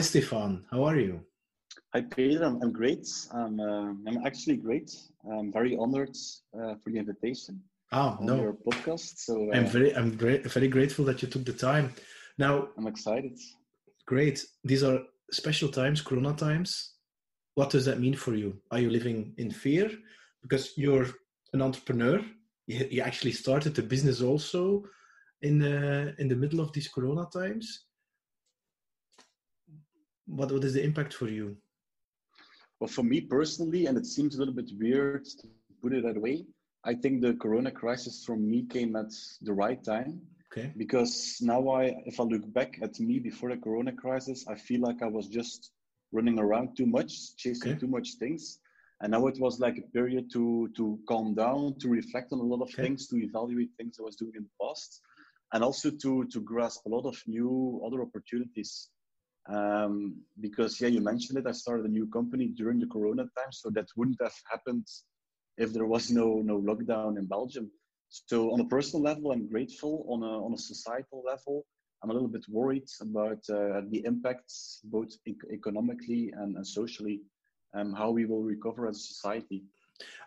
Hi, Stefan. How are you? Hi, Peter. I'm, I'm great. I'm, uh, I'm actually great. I'm very honored uh, for the invitation. Oh no, your podcast. So uh, I'm very, I'm great, very grateful that you took the time. Now, I'm excited. great. These are special times, Corona times. What does that mean for you? Are you living in fear because you're an entrepreneur? You, you actually started the business also in uh, in the middle of these Corona times. What what is the impact for you? Well, for me personally, and it seems a little bit weird to put it that way, I think the Corona crisis for me came at the right time Okay. because now I, if I look back at me before the Corona crisis, I feel like I was just running around too much, chasing Okay. too much things. And now it was like a period to to calm down, to reflect on a lot of Okay. things, to evaluate things I was doing in the past, and also to to grasp a lot of new other opportunities. Um, because yeah, you mentioned it. I started a new company during the Corona time, so that wouldn't have happened if there was no no lockdown in Belgium. So on a personal level, I'm grateful. On a on a societal level, I'm a little bit worried about uh, the impacts, both ec- economically and, and socially, um, how we will recover as a society.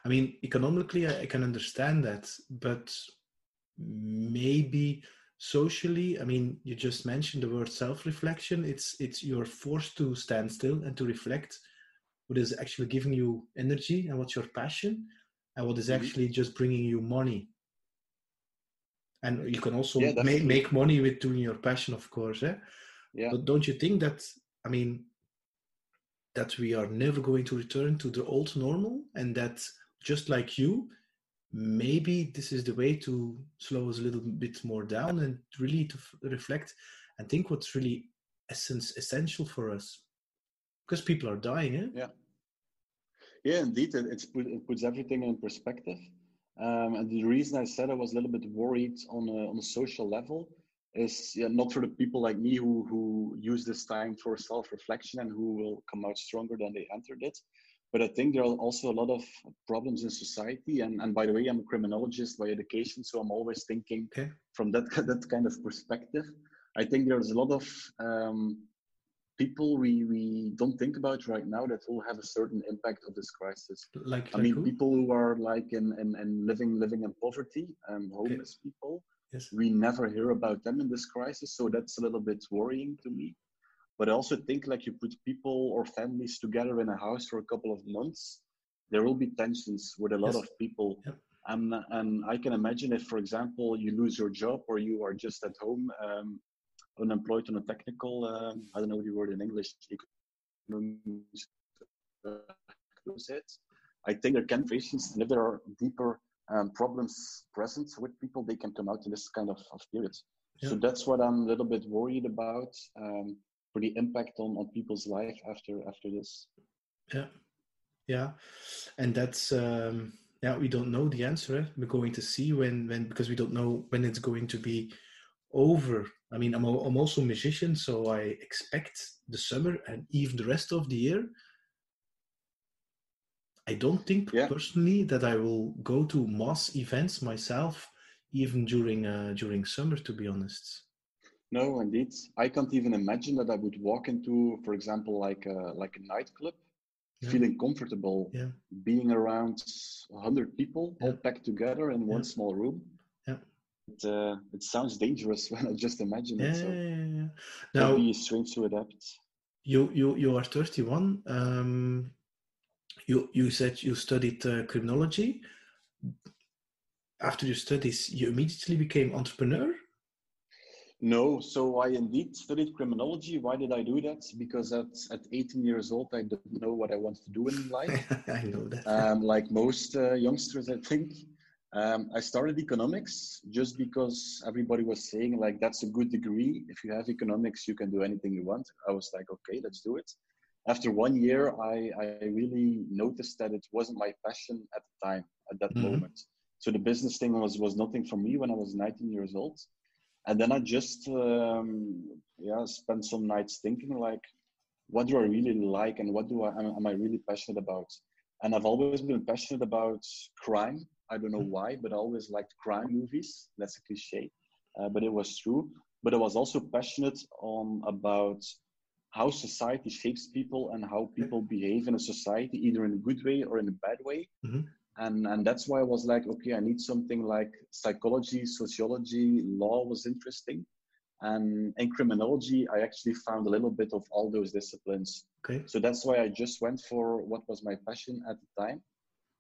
I mean, economically, I, I can understand that, but maybe socially, I mean, you just mentioned the word self-reflection. It's it's you're forced to stand still and to reflect what is actually giving you energy and what's your passion, and what is Mhm. actually just bringing you money. And you can also Yeah, make make money with doing your passion, of course. Eh? Yeah. But don't you think that? I mean, that we are never going to return to the old normal, and that just like you, maybe this is the way to slow us a little bit more down and really to f- reflect and think what's really essence essential for us because people are dying eh? Yeah. Yeah, indeed, it, it's put, it puts everything in perspective. Um, and the reason I said I was a little bit worried on a, on a social level is yeah, not for the people like me who, who use this time for self-reflection and who will come out stronger than they entered it. But I think there are also a lot of problems in society. And, and by the way, I'm a criminologist by education, so I'm always thinking okay from that, that kind of perspective. I think there's a lot of um, people we, we don't think about right now that will have a certain impact of this crisis. like, I like mean, who? people who are like in, in, in living living in poverty, um, homeless people. yes We never hear about them in this crisis, so that's a little bit worrying to me. But I also think like you put people or families together in a house for a couple of months, there will be tensions with a lot Yes. of people. Yep. And, and I can imagine if, for example, you lose your job or you are just at home, um, unemployed on a technical, um, I don't know the word in English. I think there can be situations, and if there are deeper um, problems present with people, they can come out in this kind of, of period. So that's what I'm a little bit worried about um, for the impact on, on people's life after after this. yeah yeah and that's um yeah we don't know the answer eh? we're going to see when when because we don't know when it's going to be over i mean i'm, al- I'm also a musician so i expect the summer and even the rest of the year i don't think Yeah. personally that i will go to mass events myself even during uh, during summer to be honest No, indeed, I can't even imagine that I would walk into, for example, like a like a nightclub, Yeah. feeling comfortable, yeah being around hundred people all packed together in one small room. Yeah. It, uh, it sounds dangerous when I just imagine yeah, it. So yeah, yeah, yeah. now be strange to adapt. you you you are 31 um you you said you studied uh, criminology after your studies you immediately became entrepreneur No, so I indeed studied criminology. Why did I do that? Because at, at 18 years old, I didn't know what I wanted to do in life. i know that um, like most uh, youngsters, I think. Um, I started economics just because everybody was saying like that's a good degree. If you have economics, you can do anything you want. I was like, okay, let's do it. After one year, I, I really noticed that it wasn't my passion at the time, at that Mhm. moment. So the business thing was was nothing for me when I was 19 years old. And then I just um, yeah spent some nights thinking like, what do I really like and what do I am, am I really passionate about? And I've always been passionate about crime. I don't know why, but I always liked crime movies. That's a cliche, uh, but it was true. But I was also passionate on about how society shapes people and how people behave in a society, either in a good way or in a bad way. Mm-hmm. And and that's why I was like, okay, I need something like psychology, sociology, law was interesting. And in criminology, I actually found a little bit of all those disciplines. Okay. So that's why I just went for what was my passion at the time.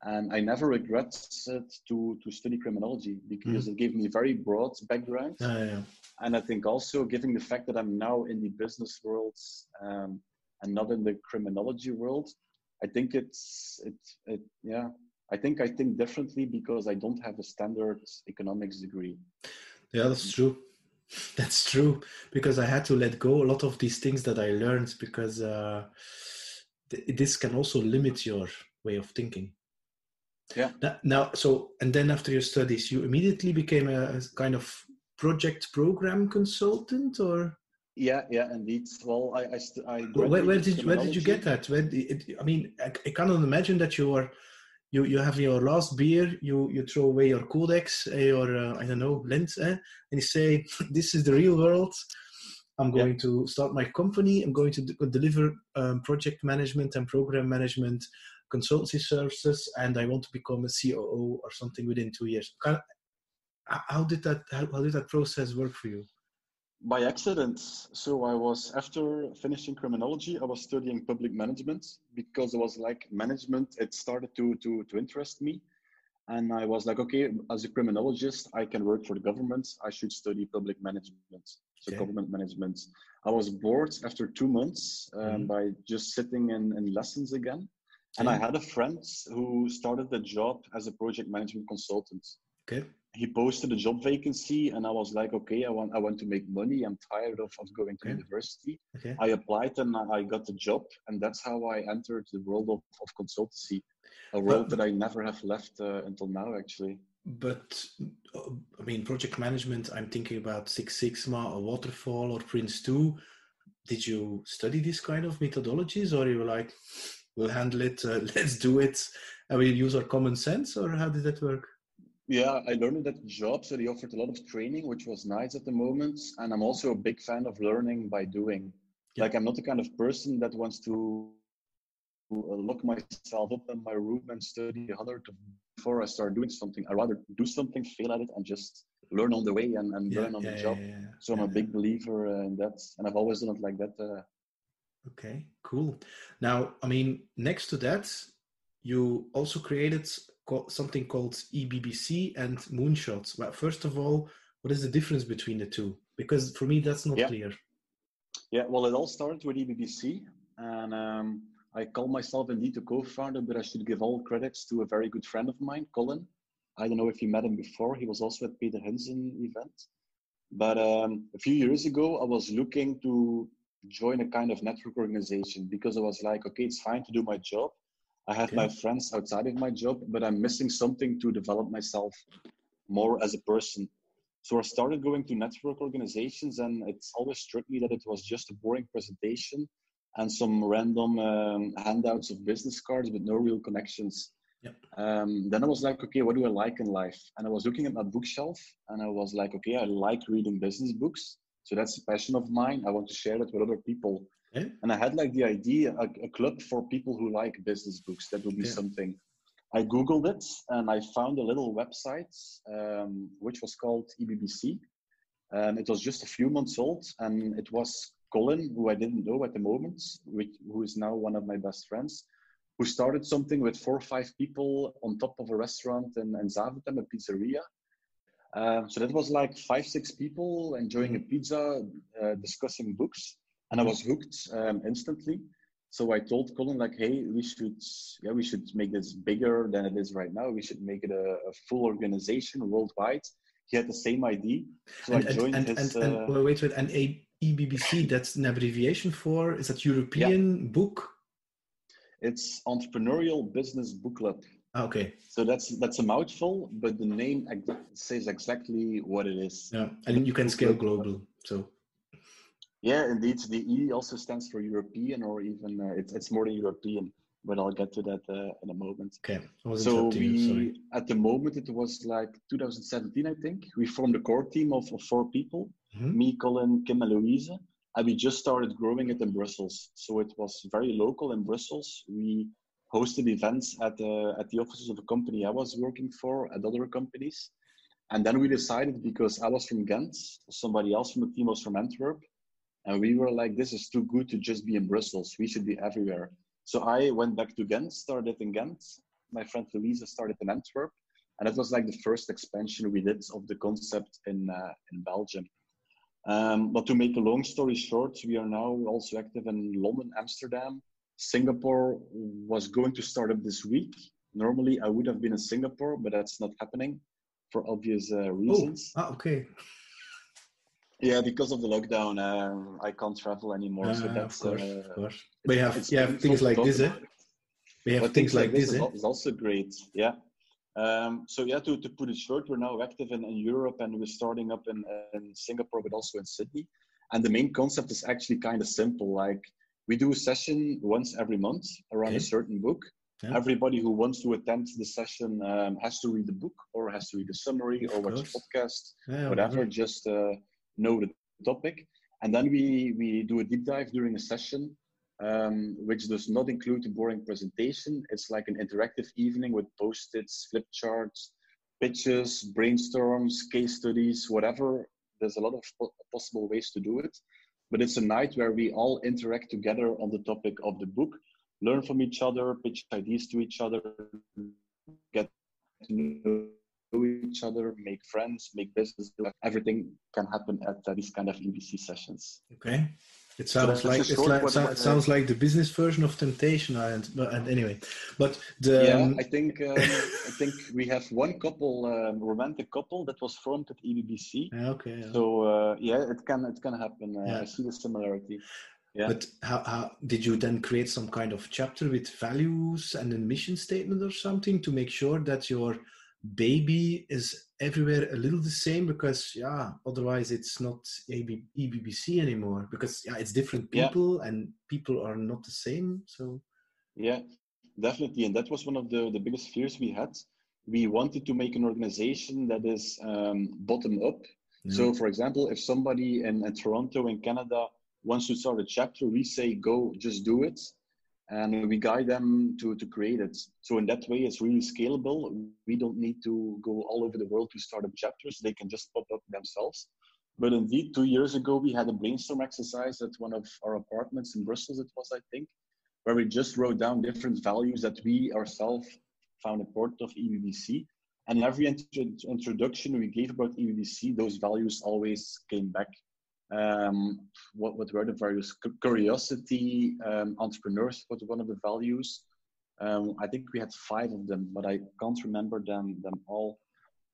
And I never regret it to, to study criminology because it gave me a very broad background. Yeah, yeah, yeah. And I think also, given the fact that I'm now in the business world um, and not in the criminology world, I think it's it it yeah. I think I think differently because I don't have a standard economics degree. Yeah, that's true. That's true because I had to let go a lot of these things that I learned because uh, th- this can also limit your way of thinking. Yeah. Now, now, so and then after your studies, you immediately became a, a kind of project program consultant, or Yeah, yeah, indeed. Well, I I, st- I where, where did where did you get that? Where, did it, I mean, I, I cannot imagine that you are. You, you have your last beer, you, you throw away your codex, uh, your, uh, I don't know, lens, eh? and you say, This is the real world. I'm Yeah. going to start my company. I'm going to d- deliver um, project management and program management consultancy services, and I want to become a COO or something within two years. How how did that how, how did that process work for you? By accident. So I was after finishing criminology, I was studying public management because it was like management. It started to to to interest me, and I was like, okay, as a criminologist, I can work for the government. I should study public management, so Okay. government management. I was bored after two months um, Mhm. by just sitting in, in lessons again, and I had a friend who started the job as a project management consultant Okay. He posted a job vacancy and I was like, okay, I want I want to make money. I'm tired of, of going to Okay. university. Okay. I applied and I got the job and that's how I entered the world of, of consultancy, a world that I never have left uh, until now actually. But uh, I mean, project management. I'm thinking about Six Sigma or Waterfall or Prince Two. Did you study this kind of methodologies, or you were like, "We'll handle it. Uh, let's do it, and we'll use our common sense," or how did that work? Yeah, I learned at the job, so they offered a lot of training, which was nice at the moment. And I'm also a big fan of learning by doing. Yeah. Like I'm not the kind of person that wants to uh, lock myself up in my room and study hundred before I start doing something. I rather do something, fail at it, and just learn on the way and, and learn on the job. yeah, yeah. So I'm a Yeah. big believer in that, and I've always done it like that. Uh, Okay, cool. Now, I mean, next to that, you also created something called EBBC and Moonshots. Well, first of all, what is the difference between the two? Because for me, that's not Yeah. clear. Yeah, well, it all started with EBBC, and um, I call myself indeed the co-founder, but I should give all credits to a very good friend of mine, Colin. I don't know if you met him before. He was also at Peter Hinssen event. But um, a few years ago, I was looking to join a kind of network organization because I was like, okay, it's fine to do my job. I have Okay. my friends outside of my job, but I'm missing something to develop myself more as a person. So I started going to network organizations, and it's always struck me that it was just a boring presentation and some random um, handouts of business cards, but no real connections. Yep. Um, then I was like, okay, what do I like in life? And I was looking at my bookshelf, and I was like, okay, I like reading business books, so that's a passion of mine. I want to share that with other people. Okay. And I had like the idea, a, a club for people who like business books. That would be Yeah. something. I googled it and I found a little website um, which was called EBBC. Um, it was just a few months old, and it was Colin, who I didn't know at the moment, which, who is now one of my best friends, who started something with four or five people on top of a restaurant in, in Zaventem, a pizzeria. Um, so that was like five, six people enjoying a pizza, uh, discussing books, and I was hooked um, instantly. So I told Colin like, "Hey, we should, yeah, we should make this bigger than it is right now. We should make it a, a full organization worldwide." He had the same idea, so and, I joined and, his. and, uh, and wait, wait, and A- EBBC, that's an abbreviation for, is that European book? it's Entrepreneurial Business Book Club. Ah, okay, So that's that's a mouthful, but the name ex- says exactly what it is. yeah, and you can scale global, so Yeah, indeed. The E also stands for European, or even uh, it's it's more than European. But I'll get to that uh, in a moment. okay. So interrupting you, sorry. we, at the moment, it was like 2017, I think. We formed a core team of, of four people: Mhm. me, Colin, Kim, and Louise. and we just started growing it in Brussels. So it was very local in Brussels. We hosted events at the at the offices of a company I was working for, at other companies, and then we decided because I was from Ghent, somebody else from the team was from Antwerp, and we were like, this is too good to just be in Brussels. We should be everywhere. So I went back to Ghent, started in Ghent. My friend Louisa started in Antwerp, and it was like the first expansion we did of the concept in uh, in Belgium. Um, but to make a long story short, we are now also active in London, Amsterdam. Singapore was going to start up this week. Normally, I would have been in Singapore, but that's not happening for obvious uh, reasons. Oh, ah, okay. Yeah, because of the lockdown, um, I can't travel anymore. Uh, so that's of course, uh, of course. But you have, you have things like this, eh? We have things like this, is, eh? is also great. Yeah. Um, so yeah, to, to put it short, we're now active in, in Europe and we're starting up in, in Singapore, but also in Sydney. And the main concept is actually kind of simple. Like we do a session once every month around Okay. a certain book. Yeah. Everybody who wants to attend the session um, has to read the book or has to read the summary Of or watch a podcast Yeah, whatever, whatever. just uh, know the topic. And then we, we do a deep dive during a session, um, which does not include a boring presentation. It's like an interactive evening with post-its, flip charts, pitches, brainstorms, case studies, whatever. There's a lot of po- possible ways to do it. But it's a night where we all interact together on the topic of the book, learn from each other, pitch ideas to each other, get to know each other, make friends, make business. Everything can happen at uh, these kind of EBBC sessions. Okay. It sounds that's like it's like, so- it sounds like the business version of Temptation. And, but and anyway, but the yeah, um, I think um, I think we have one couple, um, romantic couple, that was formed at EBBC. yeah, okay. yeah. So uh, yeah, it can it can happen. Uh, Yeah. I see the similarity. Yeah. But how, how did you then create some kind of chapter with values and a mission statement or something to make sure that your baby is everywhere a little the same? Because yeah, otherwise it's not AB, EBBC anymore. Because yeah, it's different Yeah. people and people are not the same. So Yeah, definitely. And that was one of the, the biggest fears we had. We wanted to make an organization that is um, bottom up. So, for example, if somebody in, in Toronto, in Canada, wants to start a chapter, we say, go, just do it. And we guide them to, to create it. So, in that way, it's really scalable. We don't need to go all over the world to start up chapters, they can just pop up themselves. But indeed, two years ago, we had a brainstorm exercise at one of our apartments in Brussels, it was, I think, where we just wrote down different values that we ourselves found important of E EBBC. And every intro- introduction we gave about E EBBC, those values always came back. Um, what, what were the values? Curiosity, um, entrepreneurship was one of the values. Um, I think we had five of them, but I can't remember them, them all.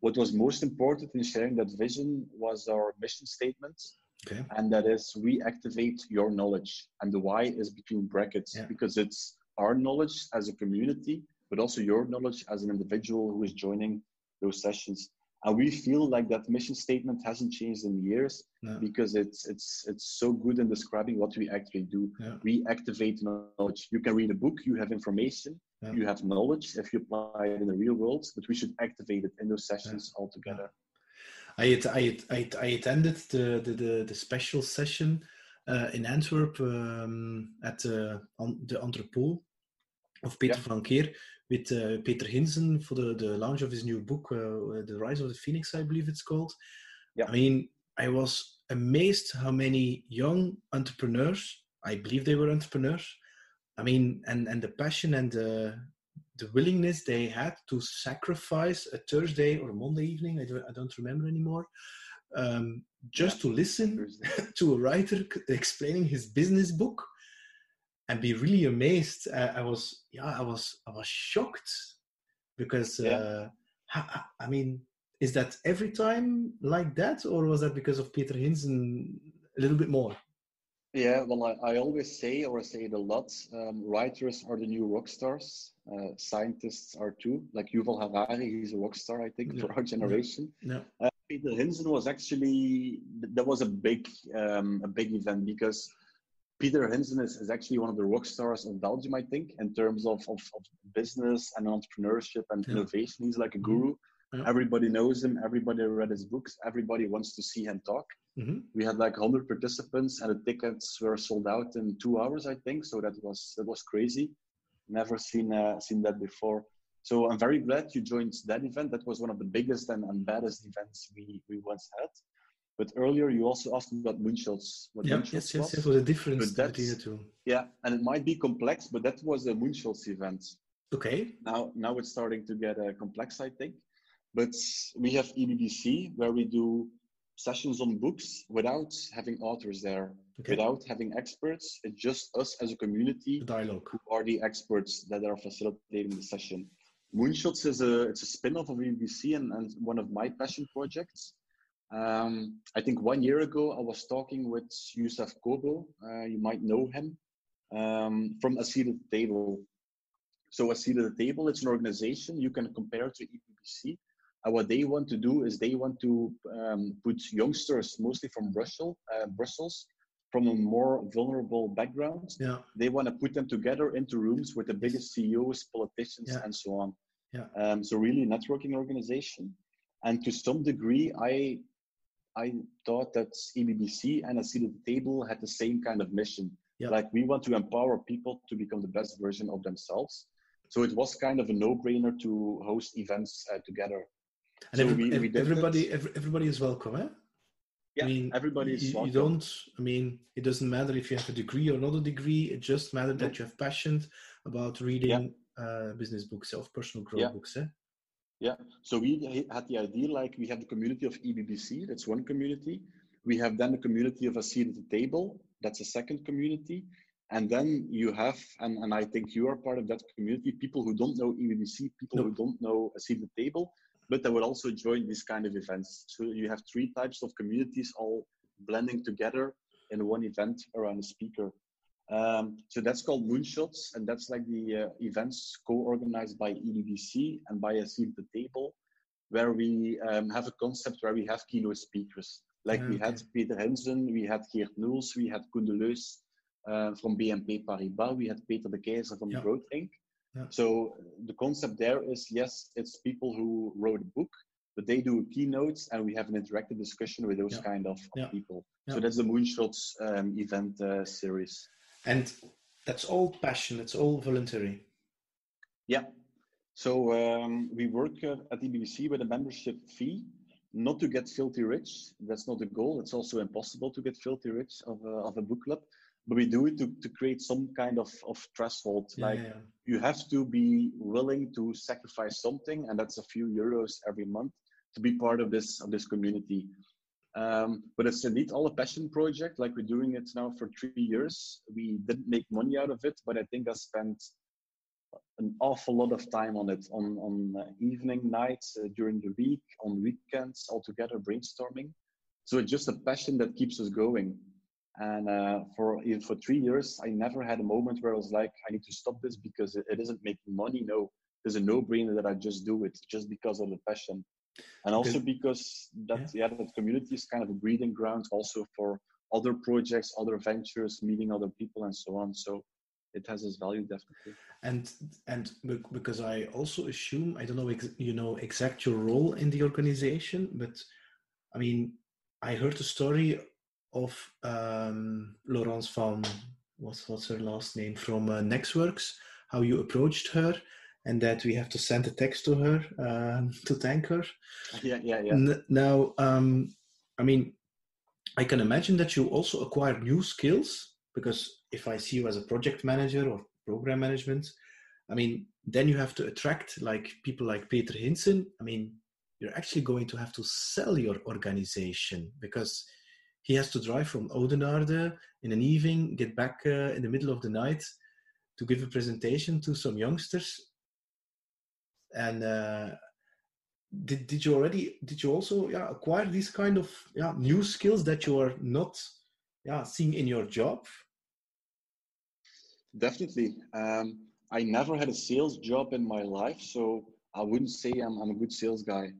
What was most important in sharing that vision was our mission statement okay, and that is we activate your knowledge and the why is between brackets Yeah. because it's our knowledge as a community but also your knowledge as an individual who is joining those sessions and we feel like that mission statement hasn't changed in years no, because it's it's it's so good in describing what we actually do. Yeah. we activate knowledge. You can read a book you have information Yeah. you have knowledge if you apply it in the real world but we should activate it in those sessions altogether. I, I, I, I attended the, the, the, the special session uh, in Antwerp um, at uh, on the Entrepot of Peter Yeah. van Keer with uh, Peter Hinssen for the, the launch of his new book, uh, The Rise of the Phoenix, I believe it's called. Yeah. I mean, I was amazed how many young entrepreneurs, I believe they were entrepreneurs, I mean, and, and the passion and the, the willingness they had to sacrifice a Thursday or Monday evening, I don't, I don't remember anymore, um, just to listen to a writer explaining his business book and be really amazed. Uh, I was, yeah, I was, I was shocked because, Yeah. uh, ha- I mean, is that every time like that, or was that because of Peter Hinssen a little bit more? Yeah, well, I, I always say, or I say it a lot, um, writers are the new rock stars. Uh, scientists are too. Like Yuval Harari, he's a rock star, I think, Yeah. for our generation. No. Uh, Peter Hinssen was actually that was a big, um, a big event because Peter Hinssen is, is actually one of the rock stars of Belgium, I think, in terms of, of, of business and entrepreneurship and Yeah. innovation. He's like a guru. Yeah. Everybody knows him. Everybody read his books. Everybody wants to see him talk. Mhm. We had like 100 participants, and the tickets were sold out in two hours, I think. So that was that was crazy. Never seen uh, seen that before. So I'm very glad you joined that event. That was one of the biggest and, and baddest events we, we once had. But earlier you also asked me about moonshots. What Yeah, moonshots yes, yes, was. yes. Was a difference between the two. Yeah, and it might be complex, but that was a moonshots event. Okay. Now, now it's starting to get uh, complex, I think. But we have EBBC where we do sessions on books without having authors there, Okay. without having experts. It's just us as a community The dialogue. who are the experts that are facilitating the session. Moonshots is a it's a spin-off of EBBC and, and one of my passion projects. Um, I think one year ago I was talking with Youssef Kobo. Uh, you might know him um, from A Seat at the Table. So A Seat at the Table, it's an organization you can compare to EBBC. And what they want to do is they want to um, put youngsters, mostly from Brussels, uh, Brussels, from a more vulnerable background, Yeah. they want to put them together into rooms with the biggest CEOs, politicians, Yeah. and so on. Yeah. Um, so really, a networking organization. And to some degree, I I thought that EBBC and a seat at the table had the same kind of mission. Yeah. Like we want to empower people to become the best version of themselves. So it was kind of a no-brainer to host events uh, together. And So every, we- we did everybody, every, everybody is welcome, eh? Yeah, I mean, everybody is you, you don't. I mean, it doesn't matter if you have a degree or not a degree. It just matters No. that you have passion about reading uh, business books, self personal growth Yeah. books. Eh? Yeah. So we had the idea like we have the community of EBBC, that's one community. We have then the community of a seat at the table, that's a second community. And then you have, and, and I think you are part of that community, people who don't know EBBC, people who don't know a seat at the table, but they will also join these kind of events. So you have three types of communities all blending together in one event around a speaker. Um, so that's called Moonshots, and that's like the uh, events co-organized by EBBC and by a seat at the table, where we um, have a concept where we have keynote speakers. Like we had Peter Hinssen, we had Geert Noels, we had Koen uh, from BNP Paribas, we had Peter de Keyzer from Yeah. Growth Inc. Yeah. So the concept there is yes, it's people who wrote a book, but they do keynotes and we have an interactive discussion with those Yeah. kind of, Yeah. people. So that's the Moonshots um, event uh, series. And that's all passion. It's all voluntary. Yeah. So um, we work uh, at EBBC with a membership fee, not to get filthy rich. That's not the goal. It's also impossible to get filthy rich of a, of a book club. But we do it to, to create some kind of, of threshold. Yeah, like yeah. you have to be willing to sacrifice something, and that's a few euros every month to be part of this of this community. Um, but it's indeed all a passion project. Like we're doing it now for three years. We didn't make money out of it, but I think I spent an awful lot of time on it on on uh, evening nights uh, during the week on weekends all together brainstorming so it's just a passion that keeps us going and uh, for for three years i never had a moment where i was like i need to stop this because it, it isn't making money no there's a no-brainer that i just do it just because of the passion and also because that yeah. that community is kind of a breeding ground also for other projects other ventures meeting other people and so on. So it has its value definitely. And and because i also assume i don't know ex- you know exact your role in the organization but i mean i heard the story of um laurence van what's what's her last name from uh, nextworks how you approached her and that we have to send a text to her um, to thank her yeah yeah yeah N- now um i mean i can imagine that you also acquire new skills because if I see you as a project manager or program management, I mean, then you have to attract like people like Peter Hinssen. I mean, you're actually going to have to sell your organization because he has to drive from Oudenaarde in an evening, get back uh, in the middle of the night to give a presentation to some youngsters. And uh, did, did you already, did you also yeah, acquire these kind of yeah, new skills that you are not yeah, seeing in your job? Definitely. Um, I never had a sales job in my life, so I wouldn't say I'm, I'm a good sales guy.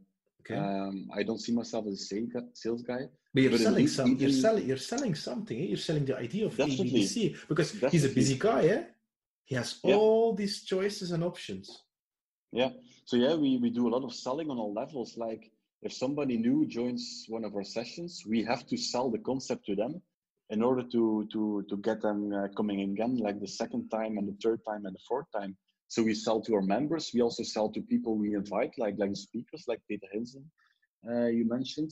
Okay. Um, I don't see myself as a sales guy- But you're But selling some. You're selling. You're selling something. eh? You're selling the idea of Definitely. ABC because he's a busy guy. Eh? He has all these choices and options. Yeah. So yeah, we, we do a lot of selling on all levels. Like if somebody new joins one of our sessions, we have to sell the concept to them in order to to to get them uh, coming again, like the second time and the third time and the fourth time. So we sell to our members. We also sell to people we invite, like like speakers, like Peter Hinssen, uh, you mentioned.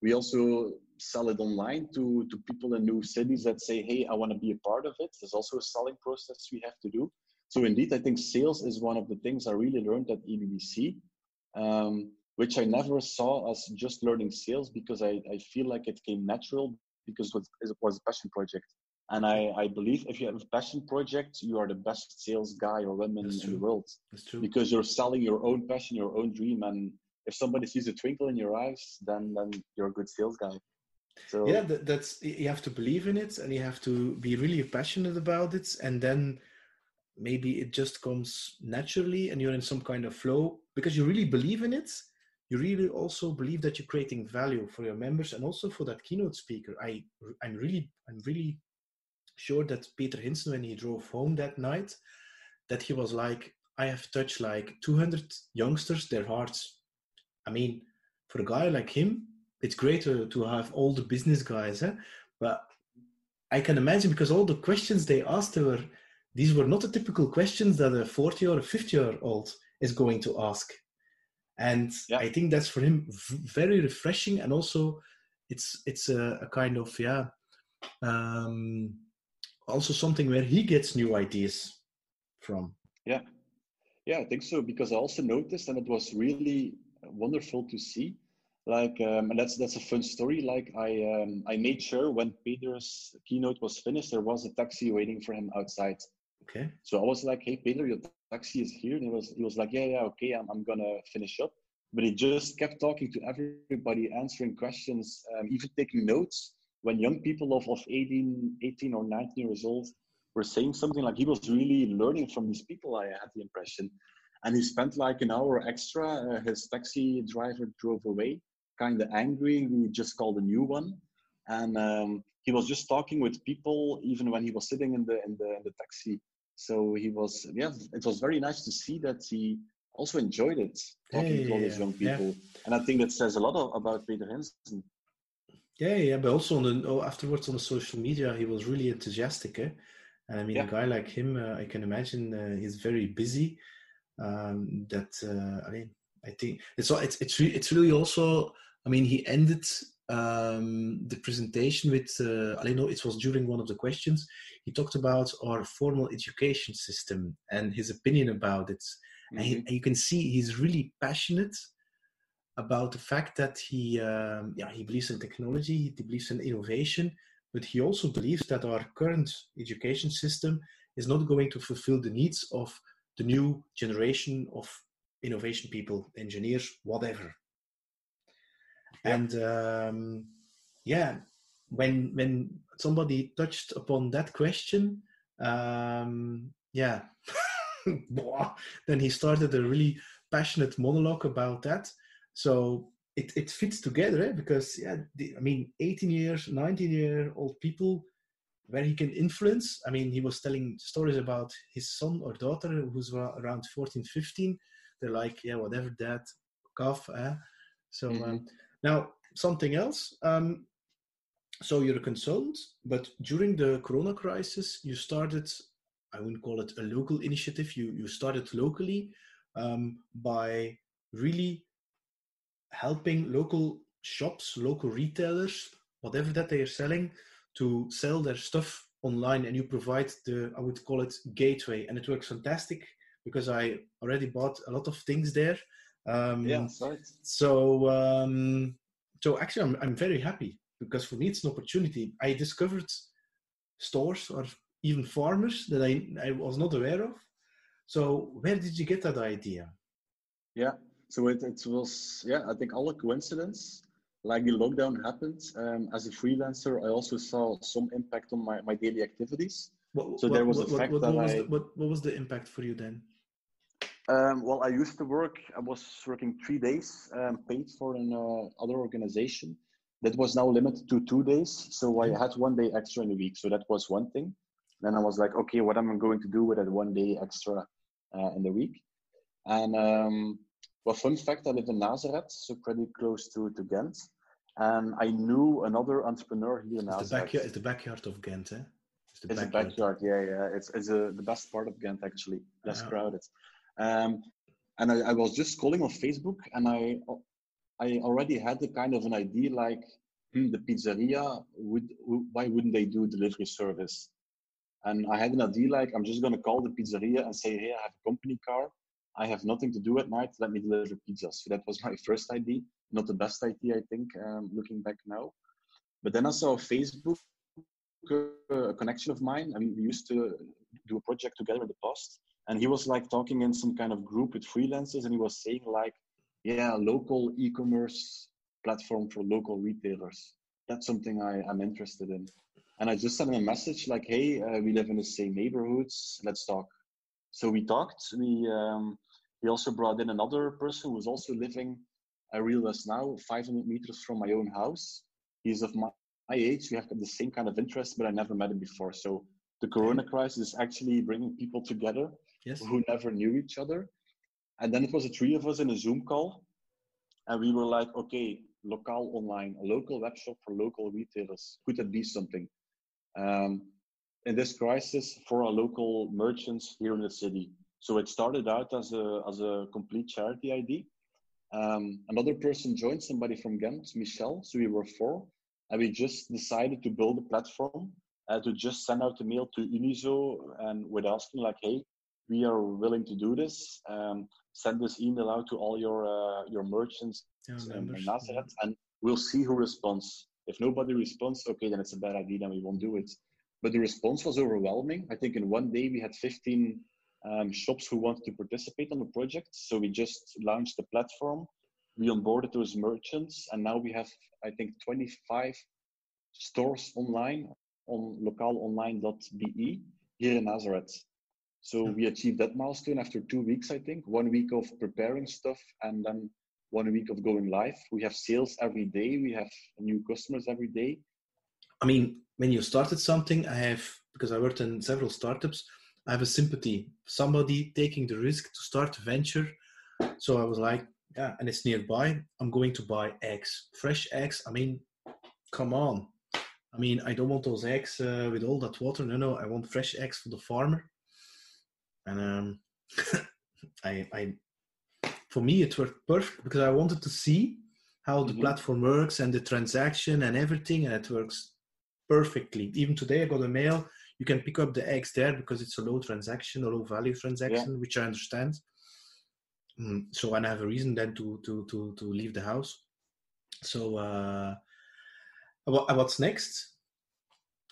We also sell it online to to people in new cities that say, "Hey, I want to be a part of it." There's also a selling process we have to do. So indeed, I think sales is one of the things I really learned at EBBC. Um, which I never saw as just learning sales because I, I feel like it came natural because it was, it was a passion project. And I, I believe if you have a passion project, you are the best sales guy or woman in the world. That's true. Because you're selling your own passion, your own dream. And if somebody sees a twinkle in your eyes, then, then you're a good sales guy. So yeah, that, that's you have to believe in it and you have to be really passionate about it. And then maybe it just comes naturally and you're in some kind of flow because you really believe in it you really also believe that you're creating value for your members and also for that keynote speaker. I I'm really I'm really sure that Peter hinssen when he drove home that night, that he was like, I have touched like 200 youngsters, their hearts. I mean, for a guy like him, it's great to, to have all the business guys, eh? but I can imagine because all the questions they asked were these were not the typical questions that a 40 or a 50 year old is going to ask. And yeah. i think that's for him very refreshing and also it's it's a, a kind of yeah um, also something where he gets new ideas from. Yeah. Yeah i think so because i also noticed and it was really wonderful to see like um, and that's that's a fun story like i um, i made sure when peter's keynote was finished there was a taxi waiting for him outside okay. So i was like hey peter your taxi is here. And he was he was like yeah yeah okay i'm, I'm gonna finish up. But he just kept talking to everybody answering questions um, even taking notes. When young people of, of 18 18 or 19 years old were saying something like he was really learning from these people i had the impression. And he spent like an hour extra uh, his taxi driver drove away kind of angry we just called a new one. And um, he was just talking with people even when he was sitting in the in the in the taxi so he was yeah it was very nice to see that he also enjoyed it talking yeah, to all these young people yeah. and i think that says a lot of, about peter hinssen yeah yeah but also on the oh, afterwards on the social media he was really enthusiastic eh? and i mean a guy like him uh, i can imagine uh, he's very busy um, that uh, i mean i think it's it's it's, re- it's really also i mean he ended um, the presentation with uh, I know it was during one of the questions. He talked about our formal education system and his opinion about it. Mm-hmm. and, he, and, you can see he's really passionate about the fact that he um, yeah he believes in technology he believes in innovation but he also believes that our current education system is not going to fulfill the needs of the new generation of innovation people engineers whatever and um, yeah when when somebody touched upon that question um, yeah then he started a really passionate monologue about that. So it, it fits together eh? because yeah, the, I mean, 18 years, 19 year old people where he can influence. I mean, he was telling stories about his son or daughter who's around 14, 15. They're like, yeah, whatever, dad, cough. Eh? So mm-hmm. um, now something else. Um, so you're a consultant, but during the Corona crisis, you started I wouldn't call it a local initiative. You you started locally um, by really helping local shops, local retailers, whatever that they are selling, to sell their stuff online, and you provide the I would call it gateway, and it works fantastic because I already bought a lot of things there. Um, yeah, right. So um, so actually, I'm I'm very happy because for me it's an opportunity. I discovered stores or even farmers that I, I was not aware of. So where did you get that idea? Yeah, so it, it was, yeah, I think all a coincidence. Like the lockdown happened, um, as a freelancer, I also saw some impact on my, my daily activities. What, so what, there was what, a fact what, that was I, the, what, what was the impact for you then? Um, well, I used to work. I was working three days, um, paid for an uh, other organization. That was now limited to two days, so I had one day extra in a week. So that was one thing. Then I was like, okay, what am I going to do with that one day extra uh, in the week? And um, Well, fun fact: I live in Nazareth, so pretty close to to Ghent, and I knew another entrepreneur here in It's the, Nazareth. backyard, it's the backyard of Ghent, eh? It's the It's a backyard, yeah, yeah. It's it's a, the best part of Ghent actually, less Yeah. crowded. Um, and I, I was just scrolling on Facebook, and I I already had the kind of an idea like hmm, the pizzeria would why wouldn't they do delivery service? And I had an idea like I'm just gonna call the pizzeria and say, hey, I have a company car. I have nothing to do at night. Let me deliver pizzas. So that was my first idea. Not the best idea, I think, um, looking back now. But then I saw Facebook uh, a connection of mine. I mean, we used to do a project together in the past, and he was like talking in some kind of group with freelancers, and he was saying like, "Yeah, local e-commerce platform for local retailers. That's something I, I'm interested in." And I just sent him a message like, "Hey, uh, we live in the same neighborhoods. Let's talk." So we talked. We um, he also brought in another person who was also living. I realized now 500 meters from my own house. He's of my my age, we have the same kind of interest, but I never met him before. So the Corona crisis is actually bringing people together Yes. who never knew each other. And then it was the three of us in a Zoom call, and we were like, okay, local online, a local web shop for local retailers. Could that be something? Um, in this crisis for our local merchants here in the city. So it started out as a as a complete charity idea. Um, another person joined, somebody from Ghent, Michel. So we were four, and we just decided to build a platform uh, to just send out a mail to Unizo and with asking like, hey, we are willing to do this. Um, send this email out to all your uh, your merchants Yeah, in, in members. Nazareth, and we'll see who responds. If nobody responds, okay, then it's a bad idea, then we won't do it. But the response was overwhelming. I think in one day we had 15 um, shops who wanted to participate on the project. So we just launched the platform. We onboarded those merchants, and now we have, I think, 25 stores online on localonline.be here in Nazareth. So we achieved that milestone after two weeks, I think. One week of preparing stuff, and then one week of going live. We have sales every day. We have new customers every day. I mean, when you started something, I have because I worked in several startups. I have a sympathy. Somebody taking the risk to start a venture. So I was like, yeah, and it's nearby. I'm going to buy eggs, fresh eggs. I mean, come on. I mean, I don't want those eggs uh, with all that water. No, no, I want fresh eggs for the farmer. And um, I, I, for me, it worked perfect because I wanted to see how the Mhm. platform works and the transaction and everything, and it works perfectly. Even today, I got a mail. You can pick up the eggs there because it's a low transaction, a low value transaction, which I understand. Mm, so and I have a reason then to to to to leave the house. So uh, what, what's next?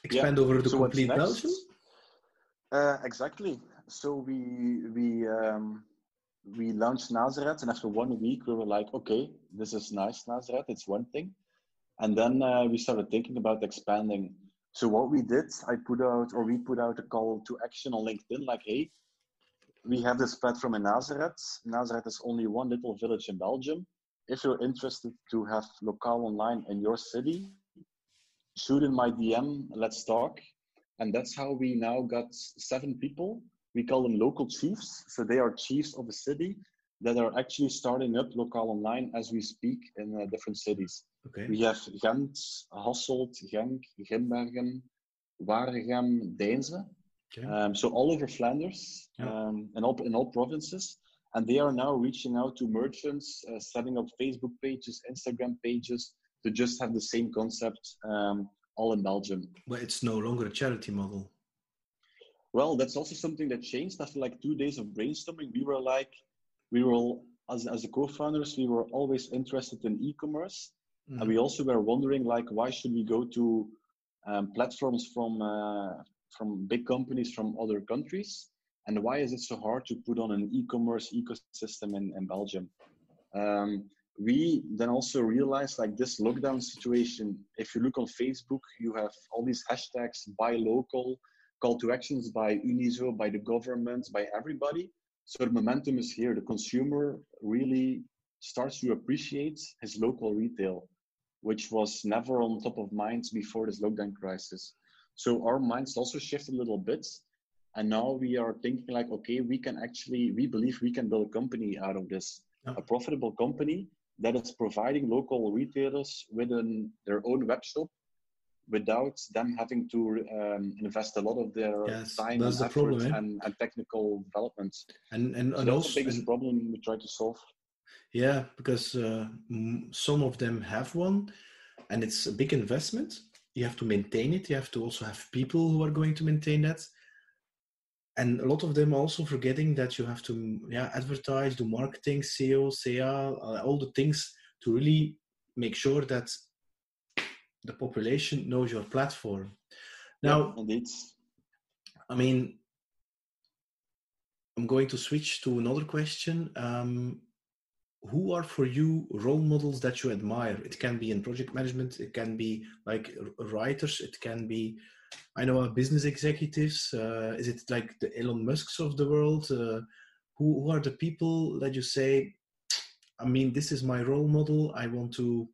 Expand over the So complete? Belgium. Uh, exactly. So we we um, we launched Nazareth, and after one week, we were like, okay, this is nice, Nazareth. It's one thing, and then uh, we started thinking about expanding. So what we did, I put out, or we put out a call to action on LinkedIn, like, hey, we have this platform in Nazareth. Nazareth is only one little village in Belgium. If you're interested to have local online in your city, shoot in my DM. Let's talk. And that's how we now got seven people. We call them local chiefs. So they are chiefs of a city that are actually starting up local online as we speak in uh, different cities. Okay. We have Gent, Hasselt, Genk, Grimbergen, Waregem, Deinze. Okay. Um, so all over Flanders, Yeah. um, in all in all provinces, and they are now reaching out to merchants, uh, setting up Facebook pages, Instagram pages to just have the same concept, um, all in Belgium. But it's no longer a charity model. Well, that's also something that changed after like two days of brainstorming. We were like, we were all, as as the co-founders, we were always interested in e-commerce, Mhm. and we also were wondering like, why should we go to um, platforms from uh, from big companies from other countries, and why is it so hard to put on an e-commerce ecosystem in, in Belgium? Um, we then also realized like this lockdown situation. If you look on Facebook, you have all these hashtags: buy local, call to actions by Unizo, by the government, by everybody. So the momentum is here. The consumer really starts to appreciate his local retail, which was never on top of minds before this lockdown crisis. So our minds also shifted a little bit. And now we are thinking like, okay, we can actually, we believe we can build a company out of this. yeah. a profitable company that is providing local retailers with an, their own web shop without them having to um, invest a lot of their yes, time and, effort problem, eh? and, and, technical development. And and, so and that's also, the biggest problem we try to solve. Yeah, because uh, some of them have one, and it's a big investment. You have to maintain it. You have to also have people who are going to maintain that. And a lot of them also forgetting that you have to yeah advertise, do marketing, SEO, SEA, uh, all the things to really make sure that the population knows your platform. Now, yeah, indeed. I mean, I'm going to switch to another question. Um, who are for you role models that you admire? It can be in project management, it can be like writers, it can be, I know, business executives. Uh, is it like the Elon Musks of the world? Uh, who, who are the people that you say, I mean, this is my role model. I want to,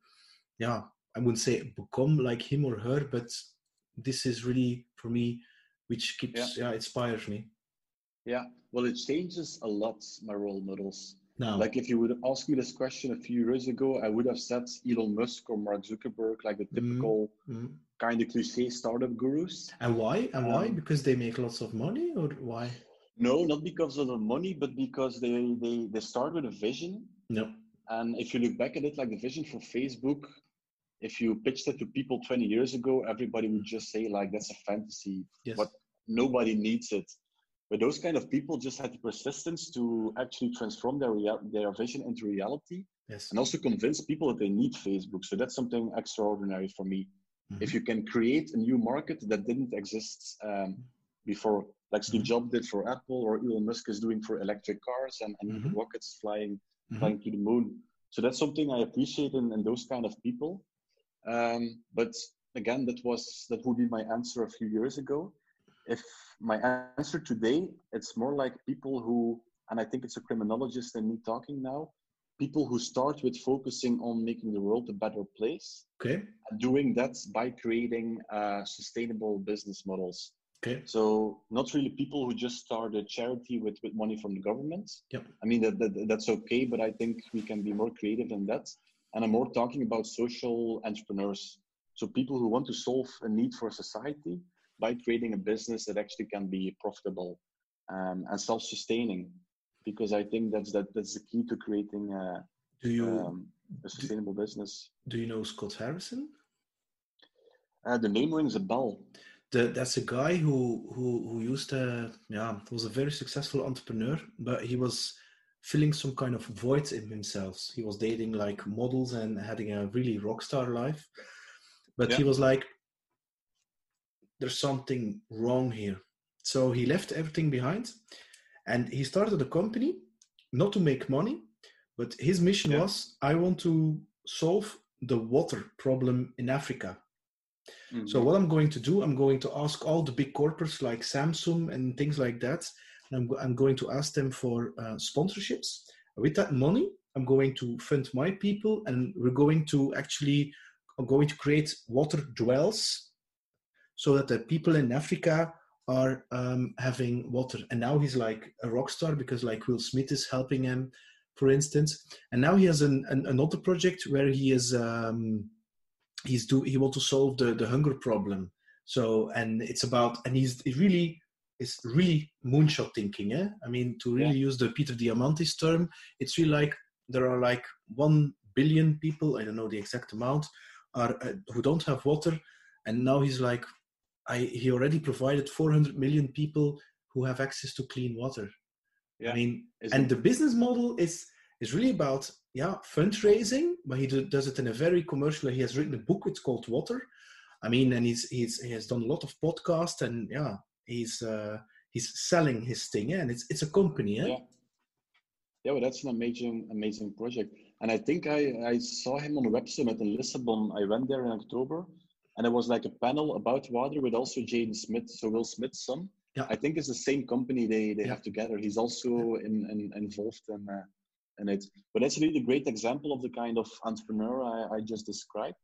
yeah, I wouldn't say become like him or her, but this is really for me, which keeps, yeah, yeah inspires me. Yeah, well, it changes a lot, my role models no. Like if you would ask me this question a few years ago, I would have said Elon Musk or Mark Zuckerberg, like the mm-hmm. typical mm-hmm. kind of cliche startup gurus. And why? And um, why? Because they make lots of money, or why? No, not because of the money, but because they they they start with a vision. No. And if you look back at it, like the vision for Facebook, if you pitched it to people 20 years ago, everybody would just say like that's a fantasy. Yes. But nobody needs it. But those kind of people just had the persistence to actually transform their rea- their vision into reality, yes. and also convince people that they need Facebook. So that's something extraordinary for me. Mm-hmm. If you can create a new market that didn't exist um, before, like Steve mm-hmm. Jobs did for Apple, or Elon Musk is doing for electric cars and, and mm-hmm. rockets flying mm-hmm. flying to the moon. So that's something I appreciate in, in those kind of people. Um, but again, that was that would be my answer a few years ago if my answer today, it's more like people who, and I think it's a criminologist and me talking now, people who start with focusing on making the world a better place. Okay. Doing that by creating uh, sustainable business models. Okay. So not really people who just start a charity with, with money from the government. Yep. I mean that, that that's okay, but I think we can be more creative than that. And I'm more talking about social entrepreneurs. So people who want to solve a need for society by creating a business that actually can be profitable um, and self-sustaining because i think that's that that's the key to creating a, do you, um, a sustainable do, business. do you know scott harrison? Uh, the name rings a bell. The, that's a guy who who who used to yeah was a very successful entrepreneur but he was filling some kind of void in himself he was dating like models and having a really rock star life but yeah. he was like there's something wrong here. So he left everything behind and he started a company not to make money, but his mission yeah. was I want to solve the water problem in Africa. Mm-hmm. So what I'm going to do, I'm going to ask all the big corporates like Samsung and things like that. I'm, I'm going to ask them for uh, sponsorships. With that money, I'm going to fund my people, and we're going to actually I'm going to create water dwells so that the people in Africa are um, having water. And now he's like a rock star because like Will Smith is helping him, for instance. And now he has an, an another project where he is um, he's do he want to solve the the hunger problem. So and it's about and he's really is really moonshot thinking. Eh? I mean to really yeah. use the Peter Diamandis term, it's really like there are like one billion people. I don't know the exact amount are uh, who don't have water and now he's like I, he already provided 400 million people who have access to clean water. Yeah. I mean, Isn't and the business model is is really about yeah fundraising, but he do, does it in a very commercial. He has written a book. It's called Water. I mean, and he's he's he has done a lot of podcasts, and yeah, he's uh, he's selling his thing, yeah, and it's it's a company, yeah. yeah. Yeah, well, that's an amazing, amazing project. And I think I, I saw him on the web summit in Lisbon. I went there in October, and it was like a panel about water with also Jaden Smith, so Will Smith's son. Yeah. I think it's the same company they, they yeah. have together. He's also in, in involved in uh, in it. But that's really a great example of the kind of entrepreneur I, I just described.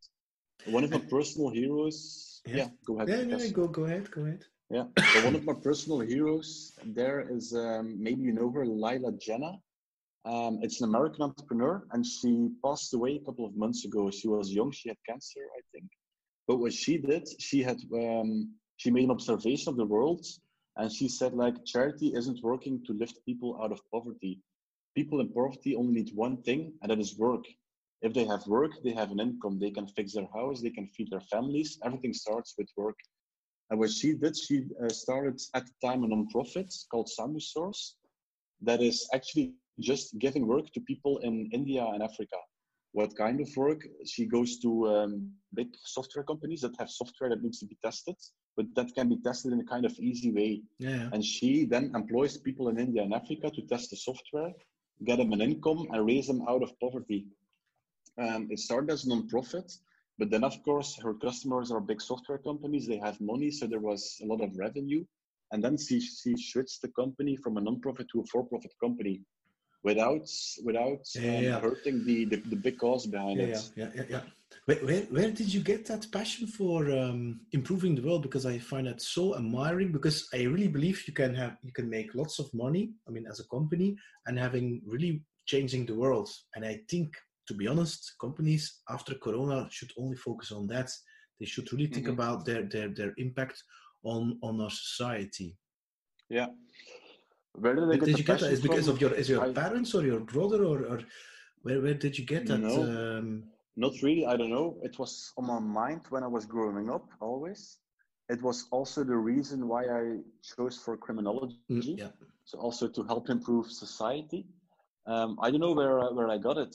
One of my personal heroes. Yeah, yeah go ahead. Yeah, yeah, go go ahead, go ahead. Yeah, so one of my personal heroes there is um, maybe you know her, Leila Janah. Um, it's an American entrepreneur, and she passed away a couple of months ago. She was young; she had cancer, I think. But what she did, she had um, she made an observation of the world, and she said like charity isn't working to lift people out of poverty. People in poverty only need one thing, and that is work. If they have work, they have an income. They can fix their house. They can feed their families. Everything starts with work. And what she did, she uh, started at the time a non-profit called Samasource that is actually just giving work to people in India and Africa. What kind of work? She goes to um, big software companies that have software that needs to be tested, but that can be tested in a kind of easy way. Yeah. And she then employs people in India and Africa to test the software, get them an income, and raise them out of poverty. Um, it started as a non-profit, but then of course her customers are big software companies. They have money, so there was a lot of revenue. And then she, she switched the company from a non-profit to a for-profit company without without Yeah, um, yeah. hurting the, the, the big cause behind yeah, it. yeah, yeah, yeah, yeah. Where, where, where did you get that passion for um, improving the world? Because I find that so admiring. Because I really believe you can have you can make lots of money. I mean, as a company, and having really changing the world. And I think, to be honest, companies after Corona should only focus on that. They should really think Mhm. about their their their impact on on our society. Yeah. Where did I Where get did you get that? Is because of your is your I- parents or your brother or, or where where did you get that? No. Um, Not really. I don't know. It was on my mind when I was growing up. Always. It was also the reason why I chose for criminology. mm, yeah. so also to help improve society. Um, I don't know where where I got it.